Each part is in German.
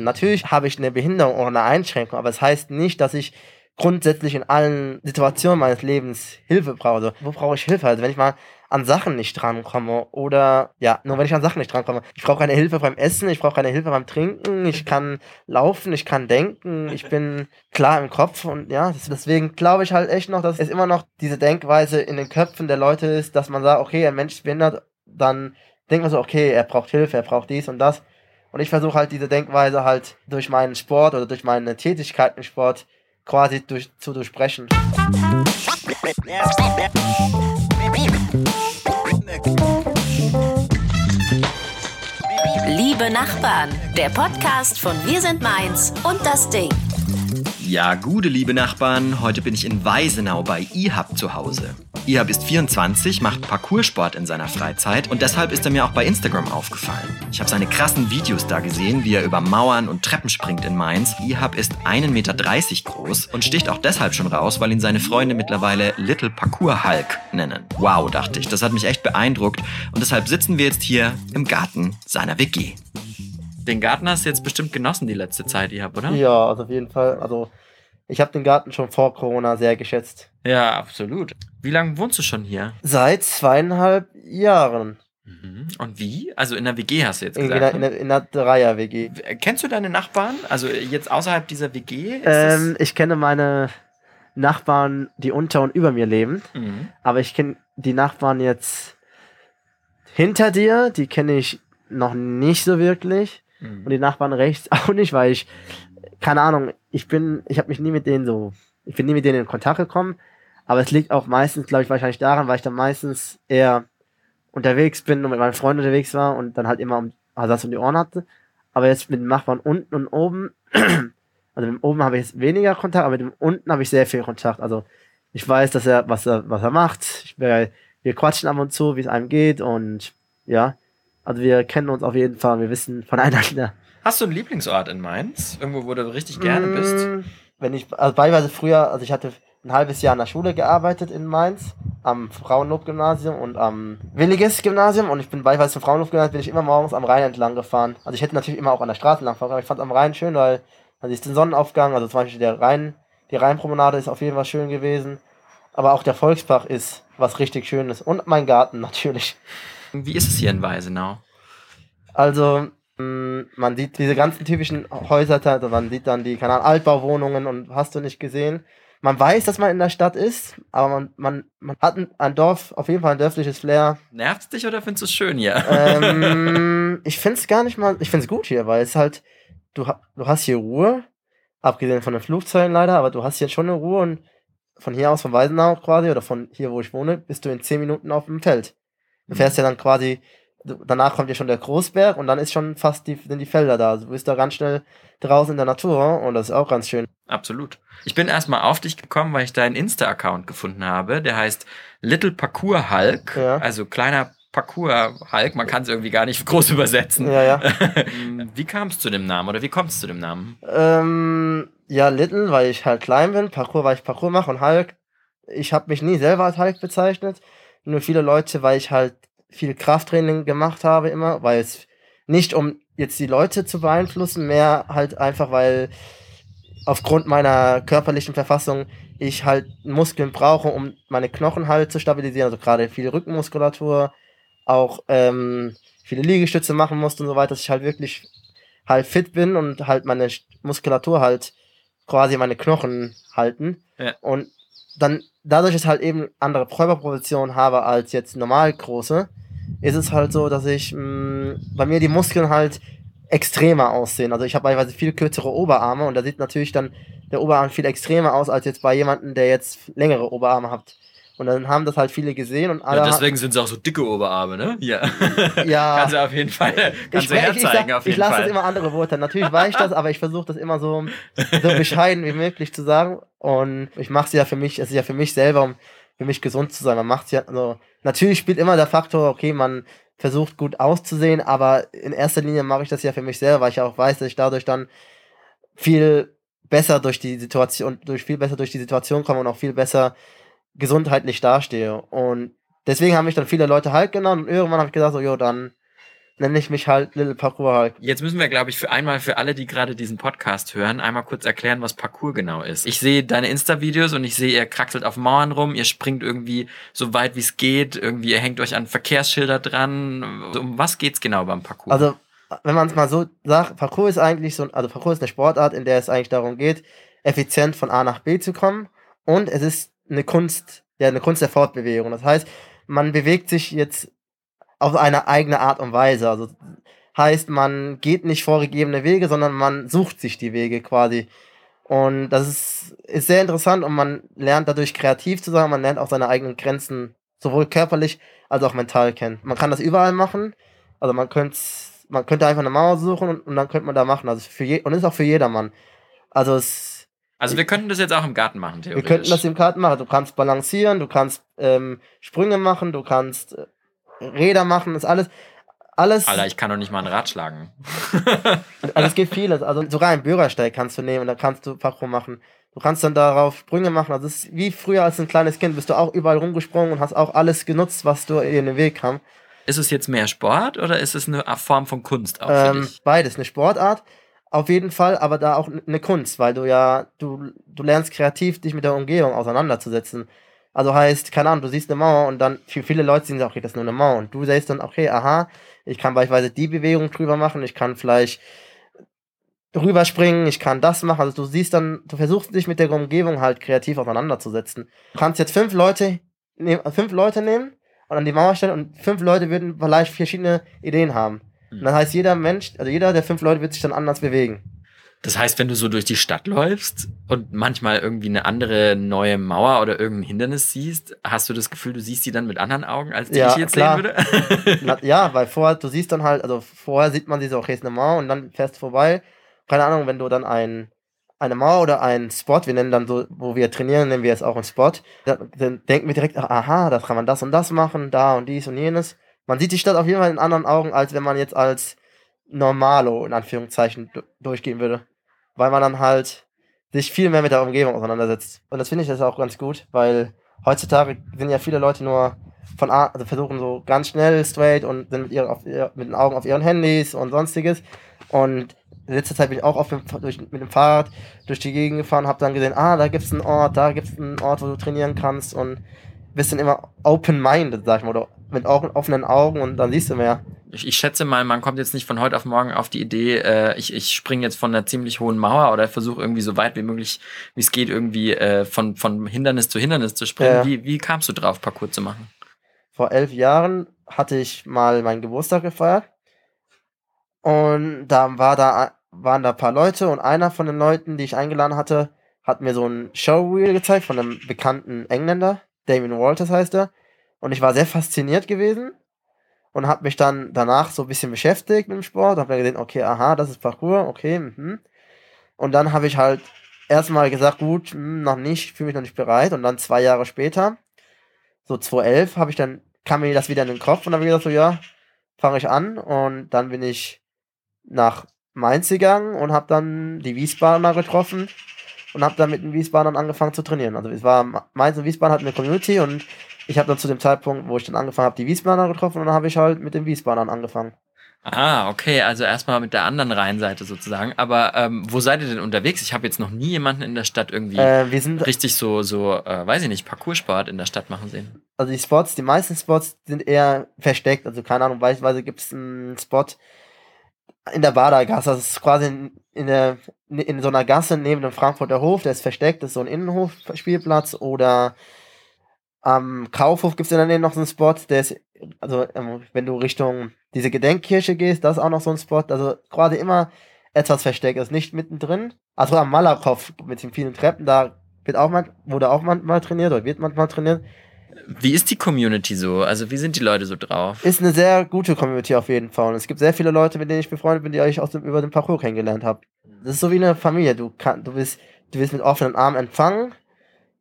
Natürlich habe ich eine Behinderung oder eine Einschränkung, aber es das heißt nicht, dass ich grundsätzlich in allen Situationen meines Lebens Hilfe brauche. Also, wo brauche ich Hilfe? Also wenn ich mal an Sachen nicht drankomme oder ja, nur wenn ich an Sachen nicht drankomme. Ich brauche keine Hilfe beim Essen, ich brauche keine Hilfe beim Trinken, ich kann laufen, ich kann denken, ich bin klar im Kopf und ja, deswegen glaube ich halt echt noch, dass es immer noch diese Denkweise in den Köpfen der Leute ist, dass man sagt, okay, ein Mensch ist behindert, dann denkt man so, okay, er braucht Hilfe, er braucht dies und das. Und ich versuche halt diese Denkweise halt durch meinen Sport oder durch meine Tätigkeit im Sport quasi durch, zu durchbrechen. Liebe Nachbarn, der Podcast von Wir sind Mainz und das Ding. Ja, gute liebe Nachbarn, heute bin ich in Weisenau bei IHAB zu Hause. IHAB ist 24, macht Parcoursport in seiner Freizeit und deshalb ist er mir auch bei Instagram aufgefallen. Ich habe seine krassen Videos da gesehen, wie er über Mauern und Treppen springt in Mainz. IHAB ist 1,30 Meter groß und sticht auch deshalb schon raus, weil ihn seine Freunde mittlerweile Little Parkour Hulk nennen. Wow, dachte ich, das hat mich echt beeindruckt und deshalb sitzen wir jetzt hier im Garten seiner WG. Den Garten hast du jetzt bestimmt genossen die letzte Zeit, IHAB, oder? Ja, also auf jeden Fall. Also ich habe den Garten schon vor Corona sehr geschätzt. Ja, absolut. Wie lange wohnst du schon hier? Seit zweieinhalb Jahren. Mhm. Und wie? Also in der WG hast du jetzt gesagt? In, in, in der Dreier-WG. Kennst du deine Nachbarn? Also jetzt außerhalb dieser WG? Ähm, ich kenne meine Nachbarn, die unter und über mir leben. Mhm. Aber ich kenne die Nachbarn jetzt hinter dir, die kenne ich noch nicht so wirklich. Mhm. Und die Nachbarn rechts auch nicht, weil ich keine Ahnung, ich bin, ich habe mich nie mit denen so, ich bin nie mit denen in Kontakt gekommen, aber es liegt auch meistens, glaube ich, wahrscheinlich daran, weil ich dann meistens eher unterwegs bin und mit meinen Freunden unterwegs war und dann halt immer um, also das um die Ohren hatte. Aber jetzt mit dem Nachbarn unten und oben, also mit dem oben habe ich jetzt weniger Kontakt, aber mit dem unten habe ich sehr viel Kontakt. Also ich weiß, dass er, was er, was er macht. Ich, wir, wir quatschen ab und zu, wie es einem geht und ja, also wir kennen uns auf jeden Fall, wir wissen voneinander. Hast du einen Lieblingsort in Mainz? Irgendwo, wo du richtig gerne mmh, bist? Wenn ich, also beispielsweise früher, also ich hatte ein halbes Jahr in der Schule gearbeitet in Mainz, am Frauenlob-Gymnasium und am Williges Gymnasium und ich bin beispielsweise zum Frauenlob-Gymnasium, bin ich immer morgens am Rhein entlang gefahren. Also ich hätte natürlich immer auch an der Straße lang fahren, aber ich fand am Rhein schön, weil man sieht den Sonnenaufgang, also zum Beispiel der Rhein, die Rheinpromenade ist auf jeden Fall schön gewesen, aber auch der Volksbach ist was richtig Schönes und mein Garten natürlich. Wie ist es hier in Weisenau? Also, man sieht diese ganzen typischen Häuser, also man sieht dann die, keine Ahnung, Altbauwohnungen und hast du nicht gesehen. Man weiß, dass man in der Stadt ist, aber man, man, man hat ein, ein Dorf, auf jeden Fall ein dörfliches Flair. Nervt es dich oder findest du es schön hier? Ähm, ich finde es gar nicht mal, ich finde es gut hier, weil es halt, du, du hast hier Ruhe, abgesehen von den Flugzeugen leider, aber du hast hier schon eine Ruhe und von hier aus, von Weisenau quasi, oder von hier, wo ich wohne, bist du in 10 Minuten auf dem Feld. Du fährst ja dann quasi danach kommt ja schon der Großberg und dann ist schon fast die, sind die Felder da. Du bist da ganz schnell draußen in der Natur und das ist auch ganz schön. Absolut. Ich bin erstmal auf dich gekommen, weil ich deinen Insta-Account gefunden habe. Der heißt Little Parkour Hulk. Ja. Also kleiner Parkour Hulk. Man kann es irgendwie gar nicht groß übersetzen. Ja, ja. wie kam es zu dem Namen oder wie kommt es zu dem Namen? Ähm, ja, Little, weil ich halt klein bin. Parkour, weil ich Parkour mache und Hulk. Ich habe mich nie selber als Hulk bezeichnet. Nur viele Leute, weil ich halt viel Krafttraining gemacht habe immer, weil es nicht um jetzt die Leute zu beeinflussen, mehr halt einfach, weil aufgrund meiner körperlichen Verfassung ich halt Muskeln brauche, um meine Knochen halt zu stabilisieren, also gerade viel Rückenmuskulatur, auch ähm, viele Liegestütze machen musste und so weiter, dass ich halt wirklich halt fit bin und halt meine Muskulatur halt quasi meine Knochen halten. Ja. Und dann dadurch, ich halt eben andere Körperpositionen habe als jetzt normal große, ist es halt so, dass ich mh, mm, bei mir die Muskeln halt extremer aussehen. Also ich habe teilweise viel kürzere Oberarme und da sieht natürlich dann der Oberarm viel extremer aus als jetzt bei jemandem, der jetzt längere Oberarme hat. Und dann haben das halt viele gesehen und alle. Ja, deswegen sind sie auch so dicke Oberarme, ne? Ja. ja. kannst du auf jeden Fall, kannst ich, du herzeigen, ich, auf jeden ich lasse es immer andere Worte. Natürlich weiß ich das, aber ich versuche das immer so, so bescheiden wie möglich zu sagen. Und ich mache es ja für mich, es ist ja für mich selber, um für mich gesund zu sein. Man macht ja, also, natürlich spielt immer der Faktor, okay, man versucht gut auszusehen, aber in erster Linie mache ich das ja für mich selber, weil ich auch weiß, dass ich dadurch dann viel besser durch die Situation, durch viel besser durch die Situation komme und auch viel besser gesundheitlich dastehe. Und deswegen haben mich dann viele Leute halt genannt und irgendwann habe ich gesagt, so, jo, dann nenne ich mich halt Little Parkour Hulk. Jetzt müssen wir, glaube ich, für einmal für alle, die gerade diesen Podcast hören, einmal kurz erklären, was Parkour genau ist. Ich sehe deine Insta-Videos und ich sehe, ihr kraxelt auf Mauern rum, ihr springt irgendwie so weit wie es geht, irgendwie ihr hängt euch an Verkehrsschilder dran. Um was geht's genau beim Parkour? Also, wenn man es mal so sagt, Parkour ist eigentlich so, also Parkour ist eine Sportart, in der es eigentlich darum geht, effizient von A nach B zu kommen und es ist eine Kunst, ja, eine Kunst der Fortbewegung. Das heißt, man bewegt sich jetzt auf eine eigene Art und Weise. Also heißt, man geht nicht vorgegebene Wege, sondern man sucht sich die Wege quasi. Und das ist, ist sehr interessant und man lernt dadurch kreativ zu sein, man lernt auch seine eigenen Grenzen sowohl körperlich als auch mental kennen. Man kann das überall machen. Also man könnte man könnte einfach eine Mauer suchen und, und dann könnte man da machen. Also für je, und ist auch für jedermann. Also es also wir könnten das jetzt auch im Garten machen, theoretisch. Wir könnten das im Garten machen. Du kannst balancieren, du kannst ähm, Sprünge machen, du kannst äh, Räder machen, das alles. Alles. Alter, ich kann doch nicht mal ein Rad schlagen. also es gibt vieles. Also sogar einen Bürgersteig kannst du nehmen und da kannst du Parkour machen. Du kannst dann darauf Sprünge machen. Also es ist wie früher als ein kleines Kind bist du auch überall rumgesprungen und hast auch alles genutzt, was du in den Weg kam. Ist es jetzt mehr Sport oder ist es eine Form von Kunst auch ähm, Beides, eine Sportart auf jeden Fall, aber da auch eine Kunst, weil du ja, du, du lernst kreativ, dich mit der Umgebung auseinanderzusetzen. Also heißt, keine Ahnung, du siehst eine Mauer und dann, für viele Leute sehen, okay, das ist nur eine Mauer. Und du siehst dann, okay, aha, ich kann beispielsweise die Bewegung drüber machen, ich kann vielleicht rüberspringen, ich kann das machen. Also du siehst dann, du versuchst dich mit der Umgebung halt kreativ auseinanderzusetzen. Du kannst jetzt fünf Leute, nehm, fünf Leute nehmen und an die Mauer stellen und fünf Leute würden vielleicht verschiedene Ideen haben. Und dann heißt jeder Mensch, also jeder der fünf Leute wird sich dann anders bewegen. Das heißt, wenn du so durch die Stadt läufst und manchmal irgendwie eine andere neue Mauer oder irgendein Hindernis siehst, hast du das Gefühl, du siehst die dann mit anderen Augen, als die ja, ich jetzt klar. sehen würde? Na, ja, weil vorher, du siehst dann halt, also vorher sieht man sie so, okay, ist eine Mauer und dann fährst du vorbei. Keine Ahnung, wenn du dann ein, eine Mauer oder einen Spot, wir nennen dann so, wo wir trainieren, nennen wir es auch einen Spot, dann, dann denken wir direkt, aha, da kann man das und das machen, da und dies und jenes. Man sieht die Stadt auf jeden Fall in anderen Augen, als wenn man jetzt als Normalo in Anführungszeichen durchgehen würde weil man dann halt sich viel mehr mit der Umgebung auseinandersetzt. Und das finde ich das auch ganz gut, weil heutzutage sind ja viele Leute nur von A, also versuchen so ganz schnell straight und sind mit, ihr, auf, mit den Augen auf ihren Handys und sonstiges. Und in letzter Zeit bin ich auch oft mit, durch, mit dem Fahrrad durch die Gegend gefahren, habe dann gesehen, ah, da gibt es einen Ort, da gibt es einen Ort, wo du trainieren kannst und bist dann immer open-minded, sag ich mal, oder mit offenen Augen und dann siehst du mehr ich, ich, schätze mal, man kommt jetzt nicht von heute auf morgen auf die Idee, äh, ich, ich springe jetzt von einer ziemlich hohen Mauer oder versuche irgendwie so weit wie möglich, wie es geht, irgendwie äh, von, von Hindernis zu Hindernis zu springen. Ja. Wie, wie kamst du drauf, Parcours zu machen? Vor elf Jahren hatte ich mal meinen Geburtstag gefeiert und da war da waren da ein paar Leute und einer von den Leuten, die ich eingeladen hatte, hat mir so ein Showreel gezeigt von einem bekannten Engländer, Damien Walters heißt er. Und ich war sehr fasziniert gewesen und habe mich dann danach so ein bisschen beschäftigt mit dem Sport, habe dann gesehen, okay, aha, das ist Parkour, okay, mhm. Und dann habe ich halt erstmal gesagt, gut, mh, hm, noch nicht, fühle mich noch nicht bereit. Und dann zwei Jahre später, so 2011, habe ich dann, kam mir das wieder in den Kopf und habe gesagt, so, ja, fange ich an. Und dann bin ich nach Mainz gegangen und habe dann die Wiesbadener getroffen und habe dann mit den Wiesbadern angefangen zu trainieren. Also es war Mainz und Wiesbaden hatten eine Community und ich habe dann zu dem Zeitpunkt, wo ich dann angefangen habe, die Wiesbadener getroffen und dann habe ich halt mit den Wiesbadern angefangen. Ah, okay, also erstmal mit der anderen Rheinseite sozusagen. Aber ähm, wo seid ihr denn unterwegs? Ich habe jetzt noch nie jemanden in der Stadt irgendwie äh, richtig so, so äh, weiß ich nicht, Parcoursport in der Stadt machen sehen. Also die Spots, die meisten Spots sind eher versteckt. Also keine Ahnung, beispielsweise gibt es einen Spot in der Badergasse. Das ist quasi in, in, der, in so einer Gasse neben dem Frankfurter Hof, der ist versteckt, das ist so ein Innenhofspielplatz oder am Kaufhof gibt es in der Nähe noch so einen Spot, der ist, also ähm, wenn du Richtung diese Gedenkkirche gehst, da ist auch noch so ein Spot, also quasi immer etwas versteckt ist, nicht mittendrin. Also am Malakow mit den vielen Treppen, da wird auch mal, wurde auch manchmal trainiert oder wird manchmal trainiert. Wie ist die Community so? Also wie sind die Leute so drauf? Ist eine sehr gute Community auf jeden Fall. Und es gibt sehr viele Leute, mit denen ich befreundet bin, die ich aus dem, über den Parcours kennengelernt habe. Das ist so wie eine Familie. Du kann, du bist, du wirst mit offenen Armen empfangen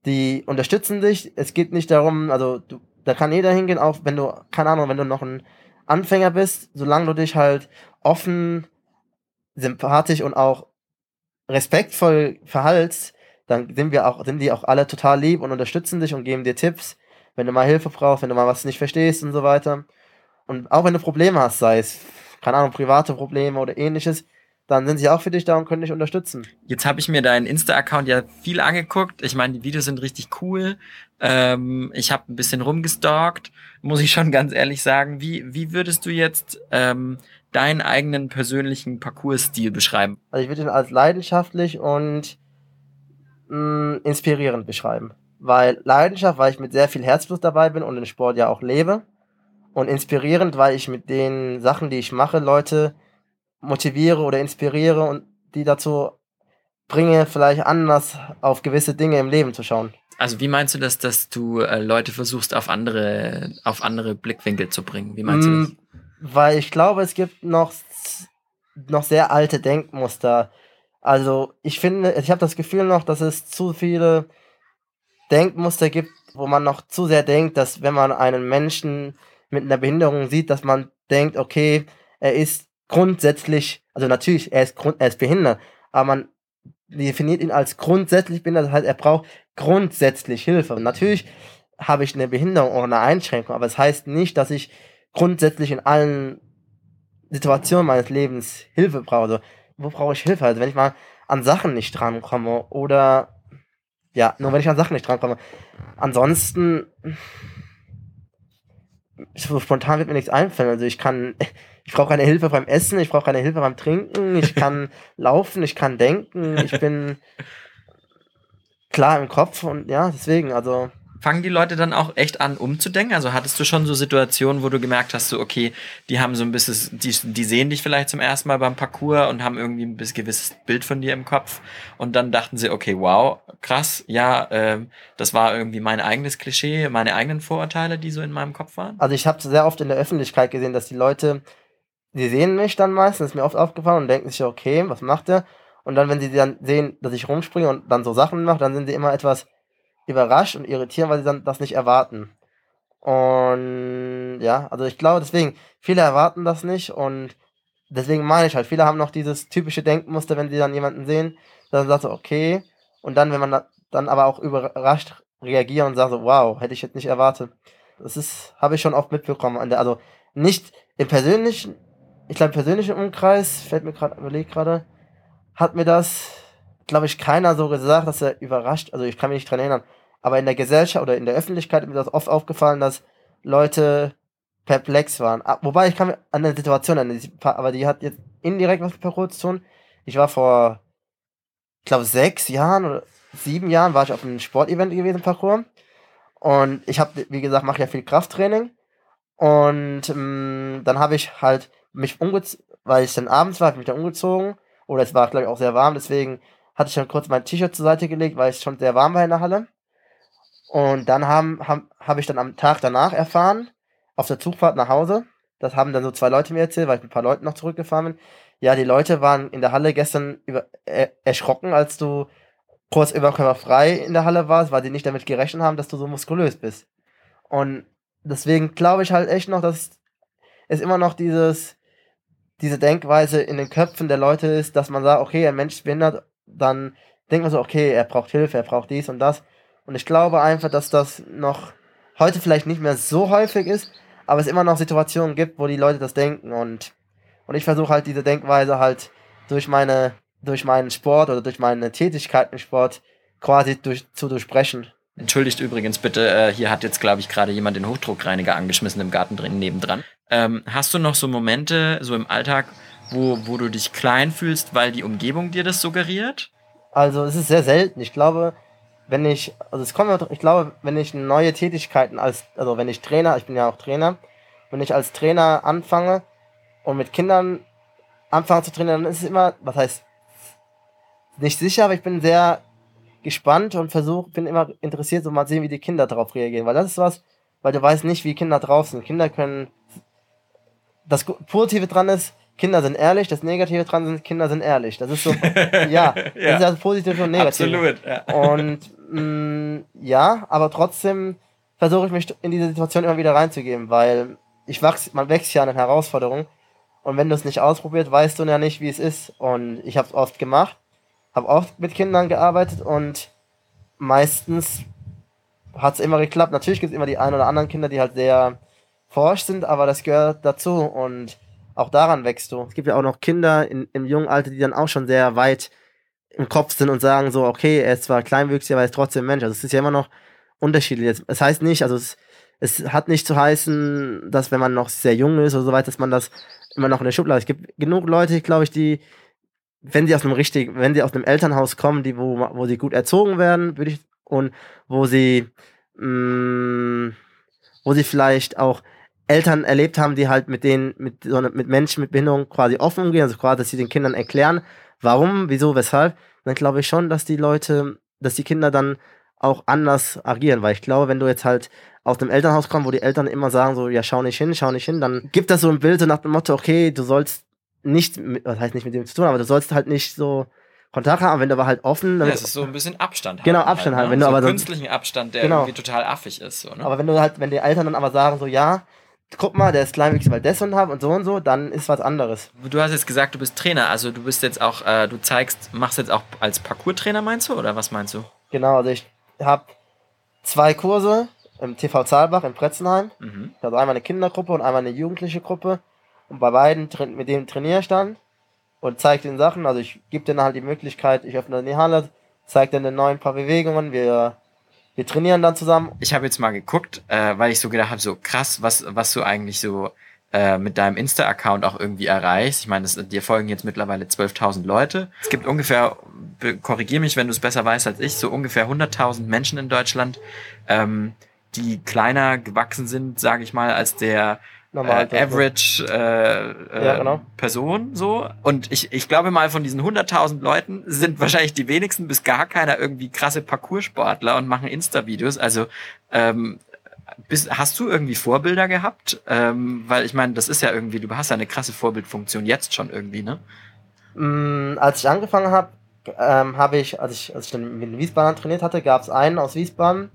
die unterstützen dich. Es geht nicht darum, also du, da kann jeder hingehen, auch wenn du, keine Ahnung, wenn du noch ein Anfänger bist, solange du dich halt offen, sympathisch und auch respektvoll verhaltst, dann sind wir auch, sind die auch alle total lieb und unterstützen dich und geben dir Tipps, wenn du mal Hilfe brauchst, wenn du mal was nicht verstehst und so weiter. Und auch wenn du Probleme hast, sei es keine Ahnung, private Probleme oder ähnliches, dann sind sie auch für dich da und können dich unterstützen. Jetzt habe ich mir deinen Insta-Account ja viel angeguckt. Ich meine, die Videos sind richtig cool. Ähm, ich habe ein bisschen rumgestalkt, muss ich schon ganz ehrlich sagen. Wie, wie würdest du jetzt ähm, deinen eigenen persönlichen Parcours-Stil beschreiben? Also ich würde ihn als leidenschaftlich und mh, mm, inspirierend beschreiben. Weil Leidenschaft, weil ich mit sehr viel Herzblut dabei bin und den Sport ja auch lebe. Und inspirierend, weil ich mit den Sachen, die ich mache, Leute motiviere oder inspiriere und die dazu bringe, vielleicht anders auf gewisse Dinge im Leben zu schauen. Also wie meinst du das, dass du äh, Leute versuchst, auf andere, auf andere Blickwinkel zu bringen? Wie meinst mm, du das? Weil ich glaube, es gibt noch, noch sehr alte Denkmuster. Also ich finde, ich habe das Gefühl noch, dass es zu viele Denkmuster gibt, wo man noch zu sehr denkt, dass wenn man einen Menschen mit einer Behinderung sieht, dass man denkt, okay, er ist grundsätzlich, also natürlich, er ist, er ist behindert, aber man definiert ihn als grundsätzlich behindert, das heißt, er braucht grundsätzlich Hilfe. Und natürlich habe ich eine Behinderung oder eine Einschränkung, aber es das heißt nicht, dass ich grundsätzlich in allen Situationen meines Lebens Hilfe brauche. Also, wo brauche ich Hilfe? Also wenn ich mal an Sachen nicht drankomme oder ja, nur wenn ich an Sachen nicht drankomme. Ansonsten so spontan wird mir nichts einfallen. Also ich kann, ich brauche keine Hilfe beim Essen, ich brauche keine Hilfe beim Trinken, ich kann laufen, ich kann denken, ich bin klar im Kopf und ja, deswegen, also fangen die Leute dann auch echt an umzudenken? Also hattest du schon so Situationen, wo du gemerkt hast, so okay, die haben so ein bisschen, die, die sehen dich vielleicht zum ersten Mal beim Parcours und haben irgendwie ein gewisses Bild von dir im Kopf und dann dachten sie, okay, wow, krass, ja, äh, das war irgendwie mein eigenes Klischee, meine eigenen Vorurteile, die so in meinem Kopf waren? Also ich habe sehr oft in der Öffentlichkeit gesehen, dass die Leute, die sehen mich dann meistens, ist mir oft aufgefallen und denken sich, okay, was macht der? Und dann, wenn sie dann sehen, dass ich rumspringe und dann so Sachen mache, dann sind sie immer etwas überrascht und irritieren, weil sie dann das nicht erwarten. Und ja, also ich glaube deswegen, viele erwarten das nicht und deswegen meine ich halt, viele haben noch dieses typische Denkmuster, wenn sie dann jemanden sehen, dann sagt so, okay, und dann, wenn man dann aber auch überrascht reagiert und sagt so, wow, hätte ich jetzt nicht erwartet. Das ist, habe ich schon oft mitbekommen. Also nicht im persönlichen, ich glaube im persönlichen Umkreis, fällt mir gerade, überlegt gerade, hat mir das glaube ich, keiner so gesagt, dass er überrascht, also ich kann mich nicht dran erinnern, aber in der Gesellschaft oder in der Öffentlichkeit ist mir das oft aufgefallen, dass Leute perplex waren. Ah, wobei ich kann mir an eine Situation erinnern, aber die hat jetzt indirekt was mit Parcours zu tun. Ich war vor, ich glaube, sechs Jahren oder sieben Jahren war ich auf einem Sportevent gewesen, Parcours. Und ich habe, wie gesagt, mache ja viel Krafttraining. Und ähm, dann habe ich halt mich umgezogen, weil ich dann abends war, habe ich mich dann umgezogen. Oder es war, glaube ich, auch sehr warm, deswegen hatte ich dann kurz mein T-Shirt zur Seite gelegt, weil es schon sehr warm war in der Halle. Und dann habe hab, hab ich dann am Tag danach erfahren, auf der Zugfahrt nach Hause, das haben dann so zwei Leute mir erzählt, weil ich mit ein paar Leuten noch zurückgefahren bin. Ja, die Leute waren in der Halle gestern über, äh, erschrocken, als du kurz überkörperfrei in der Halle warst, weil sie nicht damit gerechnet haben, dass du so muskulös bist. Und deswegen glaube ich halt echt noch, dass es immer noch dieses, diese Denkweise in den Köpfen der Leute ist, dass man sagt, okay, ein Mensch behindert dann denkt man so, okay, er braucht Hilfe, er braucht dies und das. Und ich glaube einfach, dass das noch heute vielleicht nicht mehr so häufig ist, aber es immer noch Situationen gibt, wo die Leute das denken und, und ich versuche halt diese Denkweise halt durch meine, durch meinen Sport oder durch meine Tätigkeit im Sport quasi durch, zu durchbrechen. Entschuldigt übrigens bitte, äh, hier hat jetzt, glaube ich, gerade jemand den Hochdruckreiniger angeschmissen im Garten drin nebendran. Ähm, hast du noch so Momente, so im Alltag, wo, wo du dich klein fühlst, weil die Umgebung dir das suggeriert? Also es ist sehr selten. Ich glaube, wenn ich, also es kommt, ich glaube, wenn ich neue Tätigkeiten als, also wenn ich Trainer, ich bin ja auch Trainer, wenn ich als Trainer anfange und mit Kindern anfange zu trainieren, dann ist es immer, was heißt, nicht sicher, aber ich bin sehr gespannt und versuche, bin immer interessiert, so mal sehen, wie die Kinder darauf reagieren, weil das ist was, weil du weißt nicht, wie Kinder drauf sind. Kinder können, das Positive dran ist, Kinder sind ehrlich, das Negative dran sind, Kinder sind ehrlich. Das ist so, ja, das ja. ist also positiv und negativ. Absolut, ja. Und mh, mm, ja, aber trotzdem versuche ich mich in diese Situation immer wieder reinzugeben, weil ich wachs, man wächst ja an den Herausforderungen. Und wenn du es nicht ausprobiert, weißt du ja nicht, wie es ist. Und ich habe es oft gemacht, habe oft mit Kindern gearbeitet und meistens hat es immer geklappt. Natürlich gibt es immer die ein oder anderen Kinder, die halt sehr forsch sind, aber das gehört dazu. Und auch daran wächst du. Es gibt ja auch noch Kinder in, im jungen Alter, die dann auch schon sehr weit im Kopf sind und sagen so, okay, er ist zwar kleinwüchsig, aber er ist trotzdem Mensch. Also es ist ja immer noch unterschiedlich. Es heißt nicht, also es, es hat nicht zu heißen, dass wenn man noch sehr jung ist oder so weiter, dass man das immer noch in der Schublade. Es gibt genug Leute, glaube ich, die, wenn sie aus einem richtig, wenn sie aus einem Elternhaus kommen, die, wo, wo sie gut erzogen werden, würde ich, und wo sie, mh, mm, wo sie vielleicht auch Eltern erlebt haben, die halt mit denen, mit, so, mit Menschen mit Behinderung quasi offen umgehen, also quasi, dass sie den Kindern erklären, warum, wieso, weshalb, dann glaube ich schon, dass die Leute, dass die Kinder dann auch anders agieren, weil ich glaube, wenn du jetzt halt aus dem Elternhaus kommst, wo die Eltern immer sagen so, ja, schau nicht hin, schau nicht hin, dann gibt das so ein Bild so nach dem Motto, okay, du sollst nicht, was heißt nicht mit dem zu tun, aber du sollst halt nicht so Kontakt haben, wenn du aber halt offen. Ja, es ist so ein bisschen Abstand haben. Genau, Abstand halt, halt wenn ne? du so aber künstlichen Abstand, der genau. irgendwie total affig ist. So, ne? Aber wenn du halt, wenn die Eltern dann aber sagen so, ja, guck mal, der ist kleinwüchsig, weil das und haben und so und so, dann ist was anderes. Du hast jetzt gesagt, du bist Trainer, also du bist jetzt auch, äh, du zeigst, machst jetzt auch als Parcours-Trainer, meinst du, oder was meinst du? Genau, also ich habe zwei Kurse im TV Zahlbach in Pretzenheim. Mhm. Also einmal eine Kindergruppe und einmal eine jugendliche Gruppe. Und bei beiden mit dem dann und zeige den Sachen. Also ich gebe denen halt die Möglichkeit, ich öffne die Halle, zeige denen den neuen paar Bewegungen, wir, wir trainieren dann zusammen. Ich habe jetzt mal geguckt, äh, weil ich so gedacht habe, so krass, was, was du eigentlich so äh, mit deinem Insta-Account auch irgendwie erreichst. Ich meine, dir folgen jetzt mittlerweile 12.000 Leute. Es gibt ungefähr, korrigier mich, wenn du es besser weißt als ich, so ungefähr 100.000 Menschen in Deutschland, ähm, die kleiner gewachsen sind, sage ich mal, als der Normal äh, Average äh, ja, genau. Person so. Und ich, ich glaube mal, von diesen 100.000 Leuten sind wahrscheinlich die wenigsten bis gar keiner irgendwie krasse Parcoursportler und machen Insta-Videos. Also ähm, bist, hast du irgendwie Vorbilder gehabt? Ähm, weil ich meine, das ist ja irgendwie, du hast ja eine krasse Vorbildfunktion jetzt schon irgendwie, ne? Mm, als ich angefangen habe, ähm, habe ich, als ich, als ich dann mit Wiesbaden trainiert hatte, gab es einen aus Wiesbaden,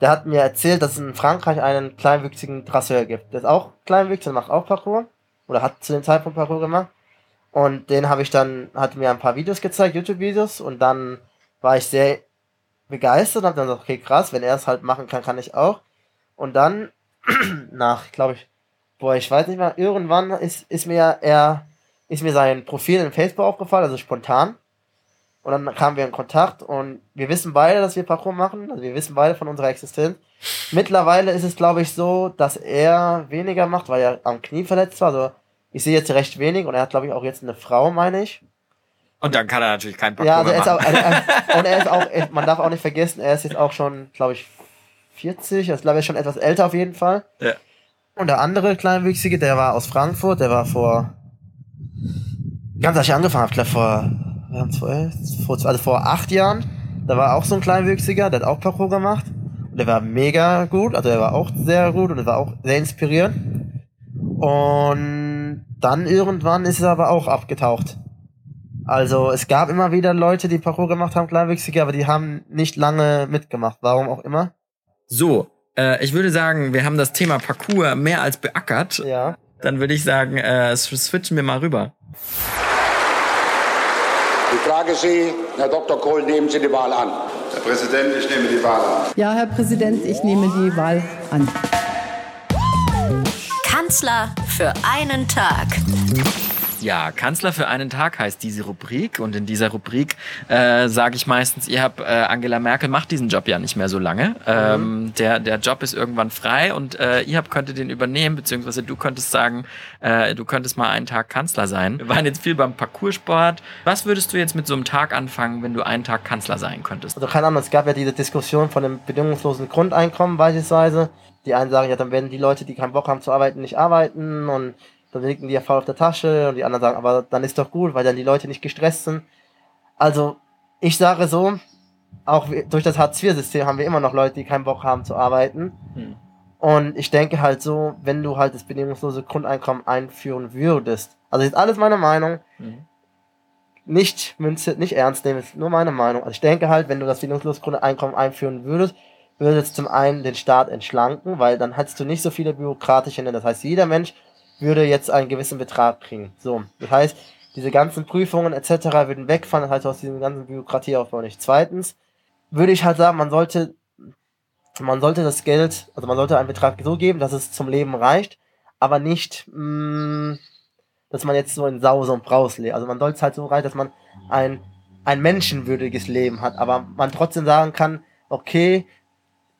der hat mir erzählt, dass es in Frankreich einen kleinwüchsigen Trasseur gibt. Der ist auch kleinwüchsig, der macht auch Parcours. Oder hat zu dem Zeitpunkt Parcours gemacht. Und den habe ich dann, hat mir ein paar Videos gezeigt, YouTube-Videos. Und dann war ich sehr begeistert und habe dann gesagt, okay, krass, wenn er es halt machen kann, kann ich auch. Und dann, nach, glaube ich, boah, ich weiß nicht mehr, irgendwann ist, ist mir er, ist mir sein Profil in Facebook aufgefallen, also spontan. Und dann kamen wir in Kontakt und wir wissen beide, dass wir Parcours machen. Also wir wissen beide von unserer Existenz. Mittlerweile ist es, glaube ich, so, dass er weniger macht, weil er am Knie verletzt war. Also ich sehe jetzt recht wenig und er hat, glaube ich, auch jetzt eine Frau, meine ich. Und dann kann er natürlich kein Parcours ja, also er ist auch, also er, und er ist auch, man darf auch nicht vergessen, er ist jetzt auch schon, glaube ich, 40. Also glaube ich schon etwas älter auf jeden Fall. Ja. Und der andere Kleinwüchsige, der war aus Frankfurt, der war vor, ganz als ich angefangen habe, glaube vor vor, also vor acht Jahren, da war auch so ein Kleinwüchsiger, der hat auch Parkour gemacht. Und der war mega gut, also er war auch sehr gut und er war auch sehr inspirierend. Und dann irgendwann ist es aber auch abgetaucht. Also es gab immer wieder Leute, die Parkour gemacht haben, Kleinwüchsige, aber die haben nicht lange mitgemacht. Warum auch immer. So, äh, ich würde sagen, wir haben das Thema Parkour mehr als beackert. Ja. Dann würde ich sagen, äh, switchen wir mal rüber. Ich frage Sie, Herr Dr. Kohl, nehmen Sie die Wahl an. Herr Präsident, ich nehme die Wahl an. Ja, Herr Präsident, ich nehme die Wahl an. Kanzler für einen Tag. Ja, Kanzler für einen Tag heißt diese Rubrik und in dieser Rubrik äh, sage ich meistens, ihr habt äh, Angela Merkel macht diesen Job ja nicht mehr so lange. Ähm, mhm. der, der Job ist irgendwann frei und äh, ihr habt könntet den übernehmen, beziehungsweise du könntest sagen, äh, du könntest mal einen Tag Kanzler sein. Wir waren jetzt viel beim Parcoursport. Was würdest du jetzt mit so einem Tag anfangen, wenn du einen Tag Kanzler sein könntest? Also keine Ahnung, es gab ja diese Diskussion von dem bedingungslosen Grundeinkommen beispielsweise. Die einen sagen, ja, dann werden die Leute, die keinen Bock haben zu arbeiten, nicht arbeiten und dann liegen die ja voll auf der Tasche und die anderen sagen, aber dann ist doch gut, weil dann die Leute nicht gestresst sind. Also, ich sage so, auch durch das Hartz-IV-System haben wir immer noch Leute, die keinen Bock haben zu arbeiten. Hm. Und ich denke halt so, wenn du halt das bedingungslose Grundeinkommen einführen würdest, also ist alles meine Meinung, hm. nicht Münze, nicht ernst nehmen, ist nur meine Meinung. Also ich denke halt, wenn du das bedingungslose Grundeinkommen einführen würdest, würde es zum einen den Staat entschlanken, weil dann hättest du nicht so viele bürokratische, das heißt, jeder Mensch würde jetzt einen gewissen Betrag kriegen. So, das heißt, diese ganzen Prüfungen etc. würden wegfallen, heißt aus diesem ganzen Bürokratieaufbau nicht. Zweitens würde ich halt sagen, man sollte, man sollte das Geld, also man sollte einen Betrag so geben, dass es zum Leben reicht, aber nicht mh, mm, dass man jetzt so in Sause und Braus lebt. Also man soll es halt so rein, dass man ein, ein menschenwürdiges Leben hat, aber man trotzdem sagen kann, okay,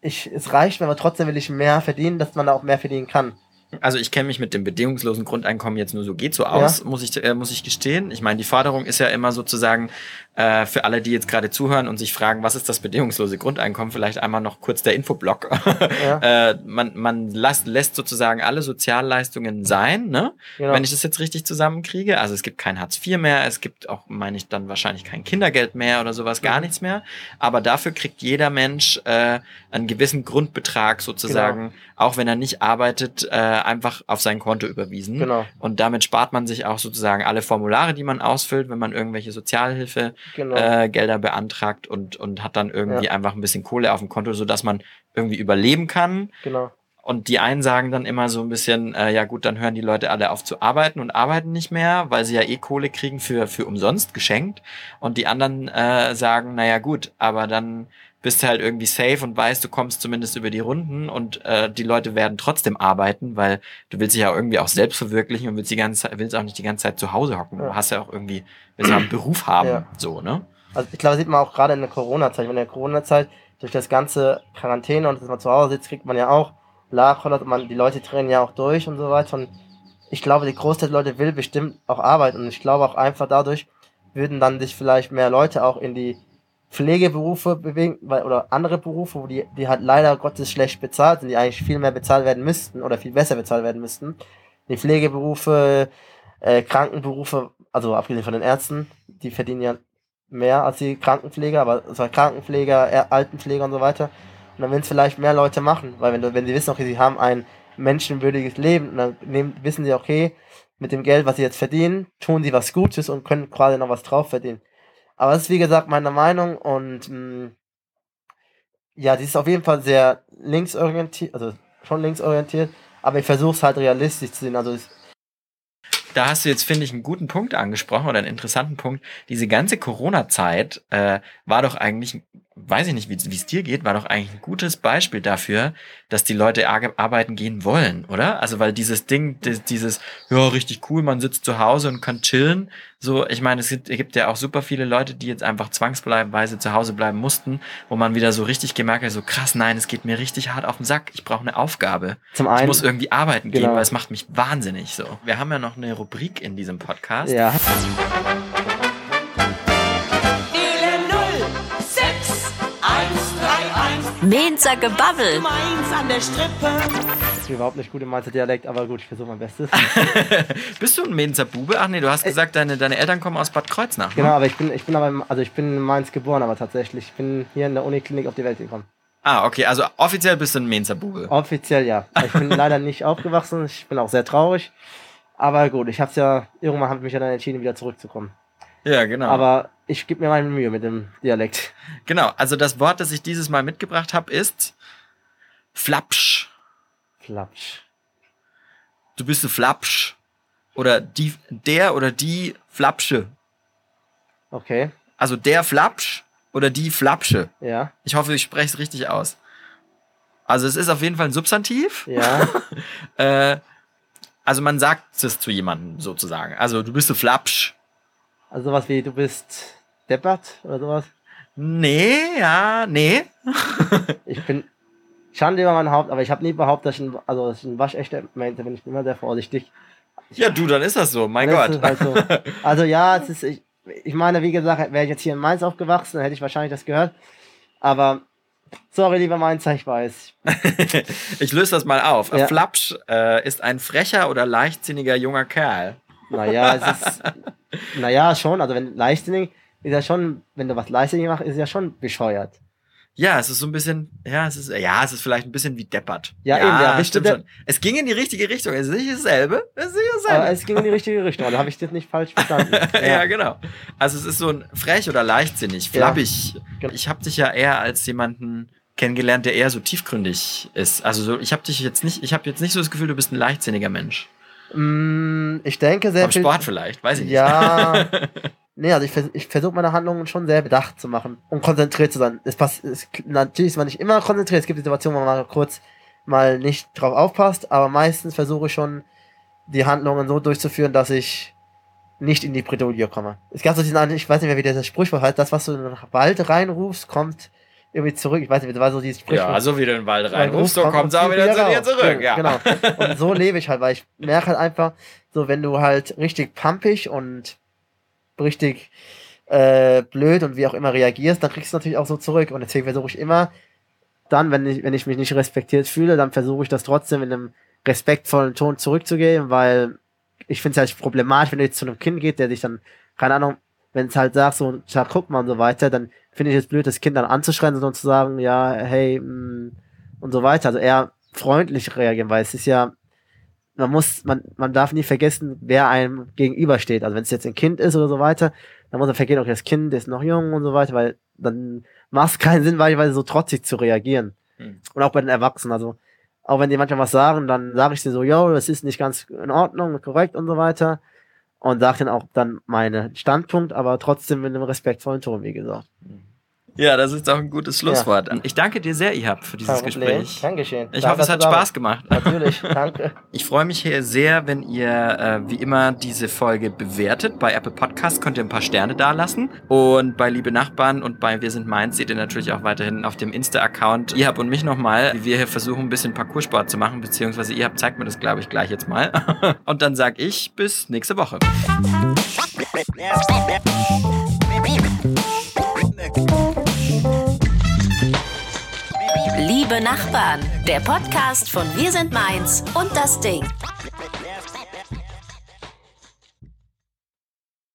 ich, es reicht mir, aber trotzdem will ich mehr verdienen, dass man da auch mehr verdienen kann. Also ich kenne mich mit dem bedingungslosen Grundeinkommen jetzt nur so geht so aus, muss ich äh, muss ich gestehen. Ich meine, die Forderung ist ja immer sozusagen äh, für alle, die jetzt gerade zuhören und sich fragen, was ist das bedingungslose Grundeinkommen, vielleicht einmal noch kurz der Infoblock. Ja. äh, man man lässt, lässt sozusagen alle Sozialleistungen sein, ne? Genau. Wenn ich das jetzt richtig zusammenkriege. Also es gibt kein Hartz IV mehr, es gibt auch, meine ich, dann wahrscheinlich kein Kindergeld mehr oder sowas, gar mhm. nichts mehr. Aber dafür kriegt jeder Mensch äh, einen gewissen Grundbetrag sozusagen, genau. auch wenn er nicht arbeitet, äh, einfach auf sein Konto überwiesen. Genau. Und damit spart man sich auch sozusagen alle Formulare, die man ausfüllt, wenn man irgendwelche Sozialhilfe genau. äh, Gelder beantragt und, und hat dann irgendwie ja. einfach ein bisschen Kohle auf dem Konto, sodass man irgendwie überleben kann. Genau. Und die einen sagen dann immer so ein bisschen, äh, ja gut, dann hören die Leute alle auf zu arbeiten und arbeiten nicht mehr, weil sie ja eh Kohle kriegen für, für umsonst geschenkt. Und die anderen äh, sagen, naja gut, aber dann bist du halt irgendwie safe und weißt, du kommst zumindest über die Runden und äh, die Leute werden trotzdem arbeiten, weil du willst dich ja irgendwie auch selbst verwirklichen und willst die ganze Zeit, willst auch nicht die ganze Zeit zu Hause hocken. Ja. Du hast ja auch irgendwie, willst ja einen Beruf haben, ja. so, ne? Also ich glaube, sieht man auch gerade in der Corona-Zeit. In der Corona-Zeit, durch das ganze Quarantäne und dass man zu Hause sitzt, kriegt man ja auch Lachroller, man, die Leute drehen ja auch durch und so weiter. Und ich glaube, die Großteil der Leute will bestimmt auch arbeiten. Und ich glaube auch einfach dadurch würden dann sich vielleicht mehr Leute auch in die Pflegeberufe bewegen, weil, oder andere Berufe, wo die, die halt leider Gottes schlecht bezahlt sind, die eigentlich viel mehr bezahlt werden müssten oder viel besser bezahlt werden müssten. Die Pflegeberufe, äh, Krankenberufe, also abgesehen von den Ärzten, die verdienen ja mehr als die Krankenpfleger, aber also Krankenpfleger, Altenpfleger und so weiter. Und dann werden es vielleicht mehr Leute machen, weil wenn, wenn sie wissen, okay, sie haben ein menschenwürdiges Leben, dann nehmen, wissen sie, okay, mit dem Geld, was sie jetzt verdienen, tun sie was Gutes und können quasi noch was drauf verdienen. Aber das ist wie gesagt meine Meinung und mh, mm, ja, die ist auf jeden Fall sehr linksorientiert, also schon linksorientiert, aber ich versuche es halt realistisch zu sehen. Also da hast du jetzt, finde ich, einen guten Punkt angesprochen oder einen interessanten Punkt. Diese ganze Corona-Zeit äh, war doch eigentlich weiß ich nicht, wie es dir geht, war doch eigentlich ein gutes Beispiel dafür, dass die Leute arbeiten gehen wollen, oder? Also weil dieses Ding, dieses, ja, richtig cool, man sitzt zu Hause und kann chillen. So, ich meine, es gibt, es gibt ja auch super viele Leute, die jetzt einfach zwangsweise zu Hause bleiben mussten, wo man wieder so richtig gemerkt hat, so krass, nein, es geht mir richtig hart auf den Sack. Ich brauche eine Aufgabe. Zum einen, ich muss irgendwie arbeiten genau. gehen, weil es macht mich wahnsinnig so. Wir haben ja noch eine Rubrik in diesem Podcast. Ja. Mainzer Gebabbel. Mainz an der Strippe. Ich bin überhaupt nicht gut im Mainzer Dialekt, aber gut, ich versuche mein Bestes. Bist du ein Mainzer Bube? Ach nee, du hast äh, gesagt, deine, deine Eltern kommen aus Bad Kreuznach. Ne? Genau, aber ich bin, ich bin aber, also ich bin in Mainz geboren, aber tatsächlich. Ich bin hier in der Uniklinik auf die Welt gekommen. Ah, okay, also offiziell bist du ein Mainzer Bube. Offiziell ja. Ich bin leider nicht aufgewachsen, ich bin auch sehr traurig. Aber gut, ich hab's ja, irgendwann habe ich mich ja dann entschieden, wieder zurückzukommen. Ja, genau. Aber ich gebe mir meine Mühe mit dem Dialekt. Genau, also das Wort, das ich dieses Mal mitgebracht habe, ist Flapsch. Flapsch. Du bist ein Flapsch. Oder die, der oder die Flapsche. Okay. Also der Flapsch oder die Flapsche. Ja. Ich hoffe, ich spreche es richtig aus. Also es ist auf jeden Fall ein Substantiv. Ja. äh, also man sagt es zu jemandem sozusagen. Also du bist ein Flapsch. Also sowas wie, du bist deppert oder sowas? Nee, ja, nee. ich bin Schande über mein Haupt, aber ich habe nie behauptet, dass ich ein, also, dass ich ein waschechter Mensch bin. Ich bin immer sehr vorsichtig. Ja, du, dann ist das so, mein Gott. Halt so. Also ja, es ist, ich, ich meine, wie gesagt, wäre ich jetzt hier in Mainz aufgewachsen, dann hätte ich wahrscheinlich das gehört. Aber sorry, lieber Mainzer, ich weiß. ich löse das mal auf. Ja. Flapsch äh, ist ein frecher oder leichtsinniger junger Kerl. Naja, es ist. naja, schon. Also, wenn leichtsinnig ist ja schon, wenn du was leichtsinnig machst, ist es ja schon bescheuert. Ja, es ist so ein bisschen, ja, es ist, ja, es ist vielleicht ein bisschen wie deppert. Ja, ja eben, ja, stimmt schon. Es ging in die richtige Richtung. Es ist nicht dasselbe. Es ist nicht dasselbe. Aber es ging in die richtige Richtung. Da habe ich das nicht falsch verstanden. ja. ja. genau. Also es ist so ein frech oder leichtsinnig, flappig. Ja. Genau. Ich habe dich ja eher als jemanden kennengelernt, der eher so tiefgründig ist. Also so, ich habe dich jetzt nicht, ich habe jetzt nicht so das Gefühl, du bist ein leichtsinniger Mensch. Mm, ich denke sehr Am viel. Sport vielleicht, weiß ich nicht. Ja. nee, also ich, vers ich versuche meine Handlungen schon sehr bedacht zu machen und konzentriert zu sein. Es passt, es, natürlich ist man nicht immer konzentriert. Es gibt Situationen, wo man mal kurz mal nicht drauf aufpasst, aber meistens versuche ich schon die Handlungen so durchzuführen, dass ich nicht in die Bredouille komme. Es gab so diesen, ich weiß nicht mehr, wie der Sprichwort heißt, das, was du in den Wald reinrufst, kommt irgendwie zurück. Ich weiß nicht, das war so dieses Sprichwort. Ja, so wie du in den Wald reinrufst, so kommt es auch wieder zu dir zurück. Ja. Genau. Und so lebe ich halt, weil ich merke halt einfach, so wenn du halt richtig pumpig und richtig äh, blöd und wie auch immer reagierst, dann kriegst du natürlich auch so zurück. Und deswegen versuche ich immer, dann, wenn ich, wenn ich mich nicht respektiert fühle, dann versuche ich das trotzdem in einem respektvollen Ton zurückzugeben, weil ich finde es halt problematisch, wenn du jetzt zu einem Kind geht, der dich dann, keine Ahnung, wenn es halt sagt, so, tja, guck mal und so weiter, dann finde ich es blöd, das Kind dann anzuschreien, sondern zu sagen, ja, hey, mh, und so weiter. Also eher freundlich reagieren, weil es ist ja, man muss, man, man darf nie vergessen, wer einem gegenübersteht. Also wenn es jetzt ein Kind ist oder so weiter, dann muss man vergessen, okay, das Kind ist noch jung und so weiter, weil dann macht es keinen Sinn, weil so trotzig zu reagieren. Hm. Und auch bei den Erwachsenen. Also auch wenn die manchmal was sagen, dann sage ich dir so, yo, das ist nicht ganz in Ordnung, korrekt und so weiter. Und sage dann auch dann meinen Standpunkt, aber trotzdem mit einem respektvollen Ton, wie gesagt. Ja, das ist auch ein gutes Schlusswort. Ich danke dir sehr, Ihab, für dieses. Gespräch. Geschehen. Ich Danke, hoffe, es hat Spaß gemacht. Natürlich, danke. Ich freue mich hier sehr, wenn ihr äh, wie immer diese Folge bewertet. Bei Apple Podcast könnt ihr ein paar Sterne dalassen. Und bei Liebe Nachbarn und bei Wir sind Mainz seht ihr natürlich auch weiterhin auf dem Insta-Account ihr habt und mich nochmal, wie wir hier versuchen, ein bisschen Parcoursport zu machen, beziehungsweise ihr habt zeigt mir das, glaube ich, gleich jetzt mal. und dann sag ich bis nächste Woche. Liebe Nachbarn, der Podcast von Wir sind Mainz und das Ding.